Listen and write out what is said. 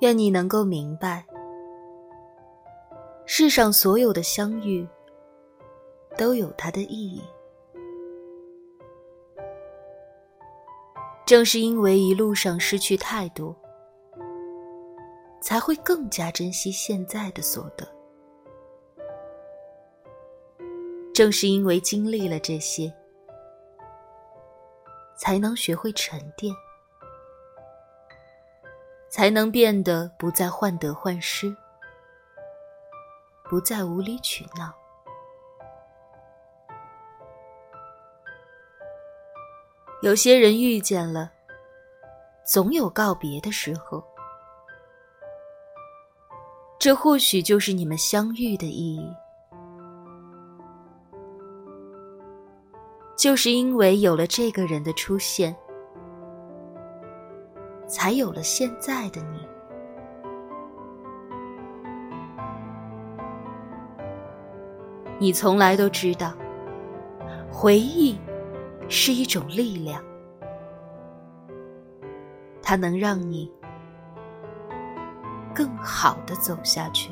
愿你能够明白，世上所有的相遇都有它的意义。正是因为一路上失去太多，才会更加珍惜现在的所得。正是因为经历了这些，才能学会沉淀。才能变得不再患得患失，不再无理取闹。有些人遇见了，总有告别的时候，这或许就是你们相遇的意义。就是因为有了这个人的出现。才有了现在的你。你从来都知道，回忆是一种力量，它能让你更好的走下去。